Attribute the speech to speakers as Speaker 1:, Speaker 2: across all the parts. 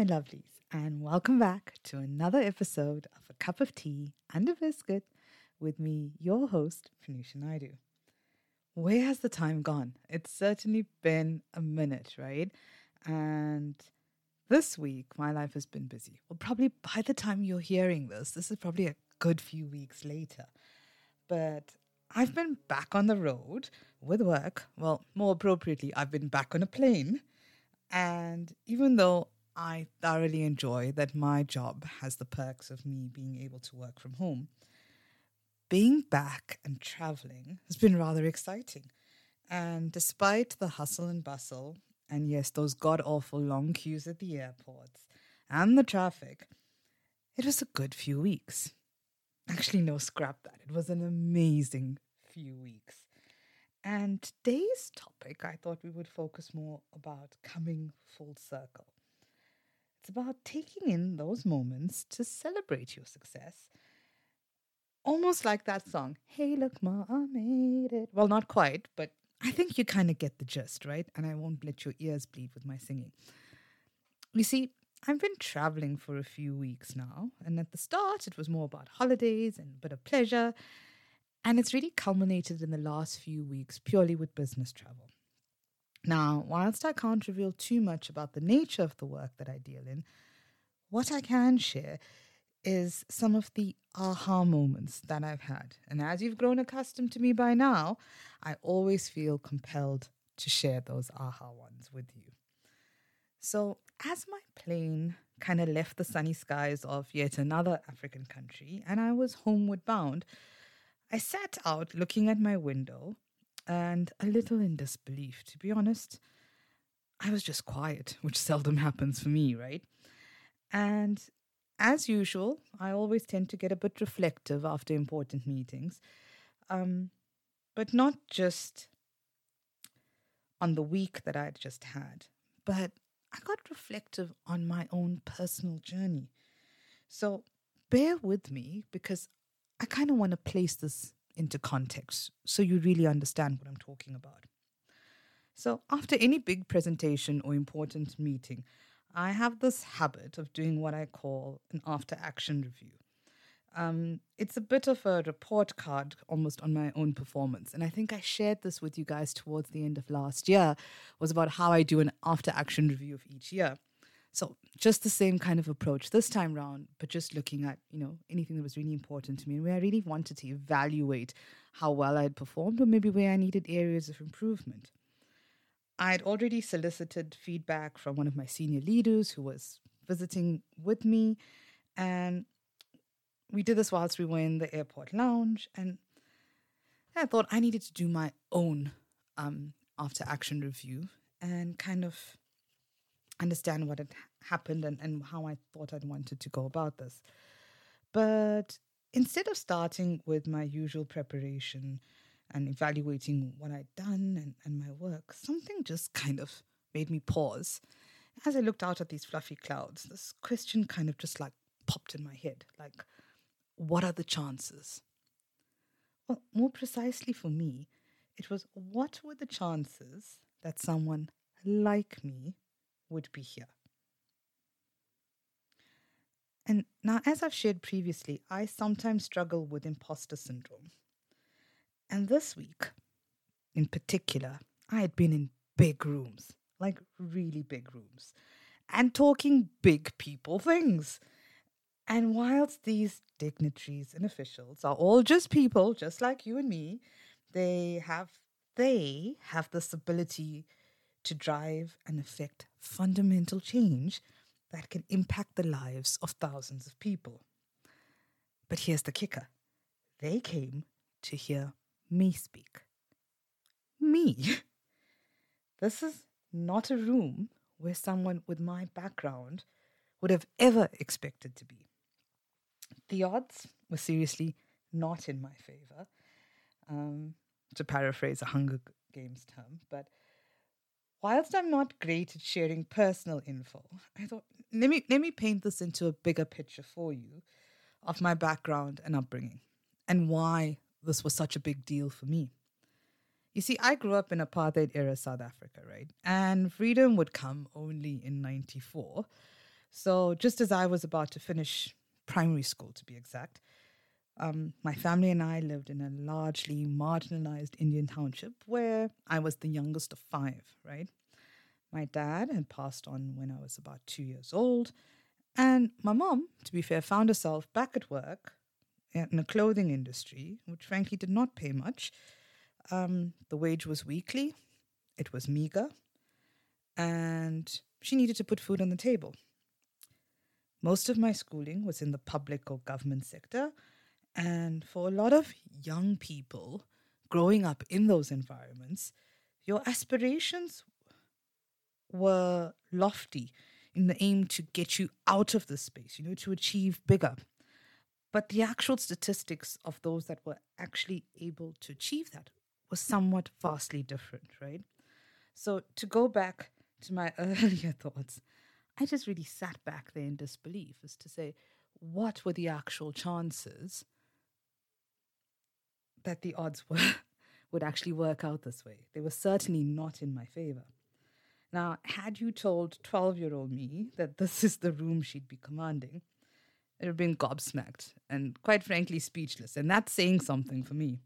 Speaker 1: My lovelies, and welcome back to another episode of A Cup of Tea and a Biscuit with me, your host, Pranusha Naidu. Where has the time gone? It's certainly been a minute, right? And this week, my life has been busy. Well, probably by the time you're hearing this, this is probably a good few weeks later. But I've been back on the road with work. Well, more appropriately, I've been back on a plane. And even though I thoroughly enjoy that my job has the perks of me being able to work from home, being back and traveling has been rather exciting. And despite the hustle and bustle, and yes, those god awful long queues at the airports and the traffic, it was a good few weeks. Actually, no, scrap that. It was an amazing few weeks. And today's topic, I thought we would focus more about coming full circle. It's about taking in those moments to celebrate your success. Almost like that song, Hey, look, Ma, I made it. Well, not quite, but I think you kind of get the gist, right? And I won't let your ears bleed with my singing. You see, I've been traveling for a few weeks now, and at the start it was more about holidays and a bit of pleasure, and it's really culminated in the last few weeks purely with business travel. Now, whilst I can't reveal too much about the nature of the work that I deal in, what I can share is some of the aha moments that I've had. And as you've grown accustomed to me by now, I always feel compelled to share those aha ones with you. So, as my plane kind of left the sunny skies of yet another African country and I was homeward bound, I sat out looking at my window and a little in disbelief, to be honest. I was just quiet, which seldom happens for me, right? And as usual, I always tend to get a bit reflective after important meetings, um, but not just on the week that I'd just had, but I got reflective on my own personal journey. So bear with me because I kind of want to place this into context so you really understand what I'm talking about. So, after any big presentation or important meeting, I have this habit of doing what I call an after action review. Um, it's a bit of a report card almost on my own performance. And I think I shared this with you guys towards the end of last year, was about how I do an after action review of each year. So just the same kind of approach this time round, but just looking at, you know, anything that was really important to me and where I really wanted to evaluate how well I had performed or maybe where I needed areas of improvement. I had already solicited feedback from one of my senior leaders who was visiting with me. And we did this whilst we were in the airport lounge. And I thought I needed to do my own um, after action review and kind of understand what had happened and, and how I thought I'd wanted to go about this. But instead of starting with my usual preparation and evaluating what I'd done and, and my work, something just kind of made me pause. As I looked out at these fluffy clouds, this question kind of just like popped in my head like, what are the chances? Well, more precisely for me, it was what were the chances that someone like me would be here? And now, as I've shared previously, I sometimes struggle with imposter syndrome. And this week, in particular, I had been in big rooms, like really big rooms, and talking big people things. And whilst these dignitaries and officials are all just people, just like you and me, they have they have this ability to drive and affect fundamental change that can impact the lives of thousands of people. But here's the kicker they came to hear me speak. Me. This is not a room where someone with my background would have ever expected to be. The odds were seriously not in my favor, um, to paraphrase a Hunger Games term, but whilst I'm not great at sharing personal info, I thought let me let me paint this into a bigger picture for you of my background and upbringing and why this was such a big deal for me. You see, I grew up in apartheid era South Africa, right? And freedom would come only in 94. So just as I was about to finish primary school, to be exact, um, my family and I lived in a largely marginalized Indian township where I was the youngest of five, right? My dad had passed on when I was about two years old. And my mom, to be fair, found herself back at work in a clothing industry, which frankly did not pay much. Um, the wage was weekly, it was meager, and she needed to put food on the table. Most of my schooling was in the public or government sector, and for a lot of young people growing up in those environments, your aspirations were lofty in the aim to get you out of the space, you know, to achieve bigger. But the actual statistics of those that were actually able to achieve that was somewhat vastly different, right? So to go back to my earlier thoughts, I just really sat back there in disbelief as to say, what were the actual chances that the odds were would actually work out this way? They were certainly not in my favor. Now, had you told 12 year old me that this is the room she'd be commanding, it would have been gobsmacked and quite frankly speechless. And that's saying something for me.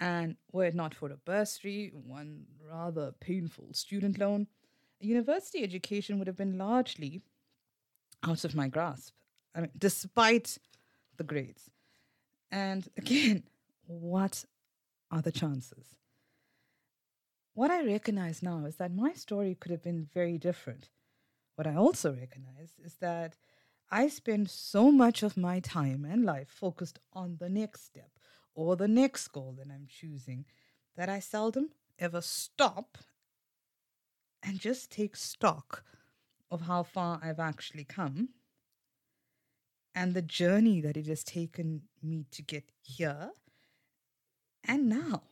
Speaker 1: And were it not for a bursary, one rather painful student loan, university education would have been largely out of my grasp. I mean, despite the grades. And again, what are the chances? What I recognize now is that my story could have been very different. What I also recognize is that I spend so much of my time and life focused on the next step or the next goal that I'm choosing that I seldom ever stop and just take stock of how far I've actually come and the journey that it has taken me to get here and now.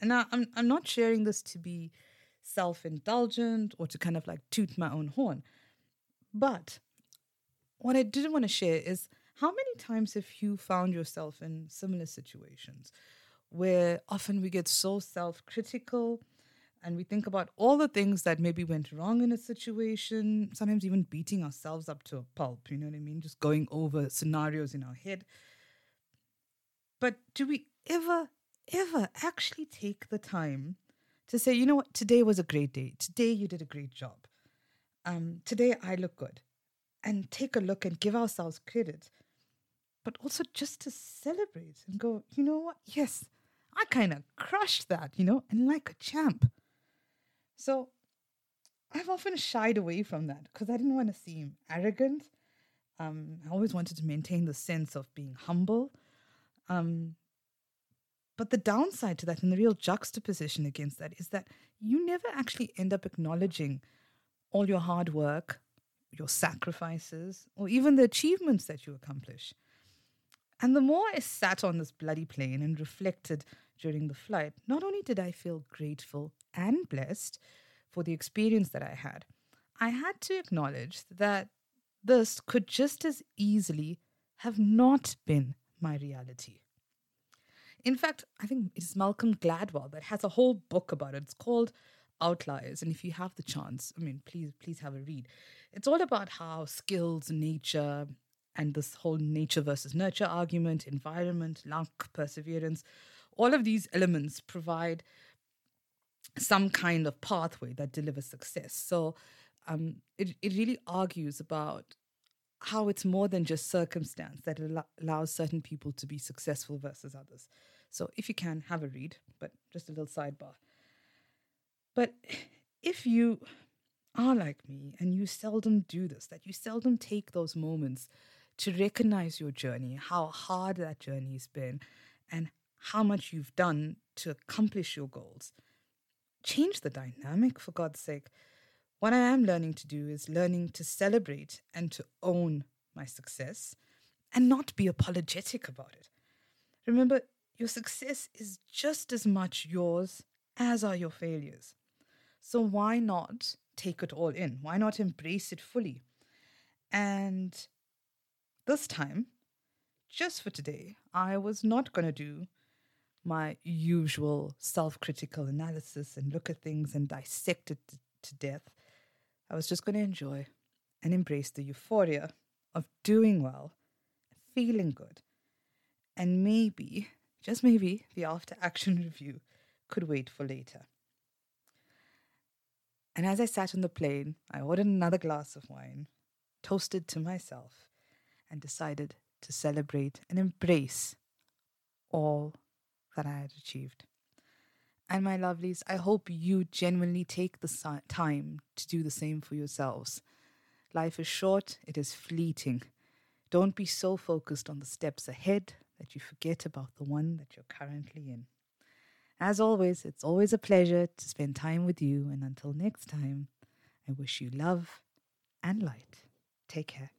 Speaker 1: And now I'm I'm not sharing this to be self-indulgent or to kind of like toot my own horn. But what I didn't want to share is how many times have you found yourself in similar situations where often we get so self-critical and we think about all the things that maybe went wrong in a situation, sometimes even beating ourselves up to a pulp, you know what I mean? Just going over scenarios in our head. But do we ever ever actually take the time to say, you know what, today was a great day. Today you did a great job. Um, today I look good. And take a look and give ourselves credit. But also just to celebrate and go, you know what? Yes, I kind of crushed that, you know, and like a champ. So I've often shied away from that because I didn't want to seem arrogant. Um, I always wanted to maintain the sense of being humble. Um, but the downside to that and the real juxtaposition against that is that you never actually end up acknowledging all your hard work, your sacrifices, or even the achievements that you accomplish. And the more I sat on this bloody plane and reflected during the flight, not only did I feel grateful and blessed for the experience that I had, I had to acknowledge that this could just as easily have not been my reality. In fact, I think it's Malcolm Gladwell that has a whole book about it. It's called Outliers. And if you have the chance, I mean, please, please have a read. It's all about how skills, nature, and this whole nature versus nurture argument, environment, luck, perseverance, all of these elements provide some kind of pathway that delivers success. So um, it, it really argues about how it's more than just circumstance that al- allows certain people to be successful versus others. So if you can, have a read, but just a little sidebar. But if you are like me and you seldom do this, that you seldom take those moments to recognize your journey, how hard that journey has been, and how much you've done to accomplish your goals, change the dynamic for God's sake. What I am learning to do is learning to celebrate and to own my success and not be apologetic about it. Remember, your success is just as much yours as are your failures. So why not take it all in? Why not embrace it fully? And this time, just for today, I was not going to do my usual self critical analysis and look at things and dissect it to death. I was just going to enjoy and embrace the euphoria of doing well, feeling good, and maybe, just maybe, the after action review could wait for later. And as I sat on the plane, I ordered another glass of wine, toasted to myself, and decided to celebrate and embrace all that I had achieved. And my lovelies, I hope you genuinely take the time to do the same for yourselves. Life is short, it is fleeting. Don't be so focused on the steps ahead that you forget about the one that you're currently in. As always, it's always a pleasure to spend time with you. And until next time, I wish you love and light. Take care.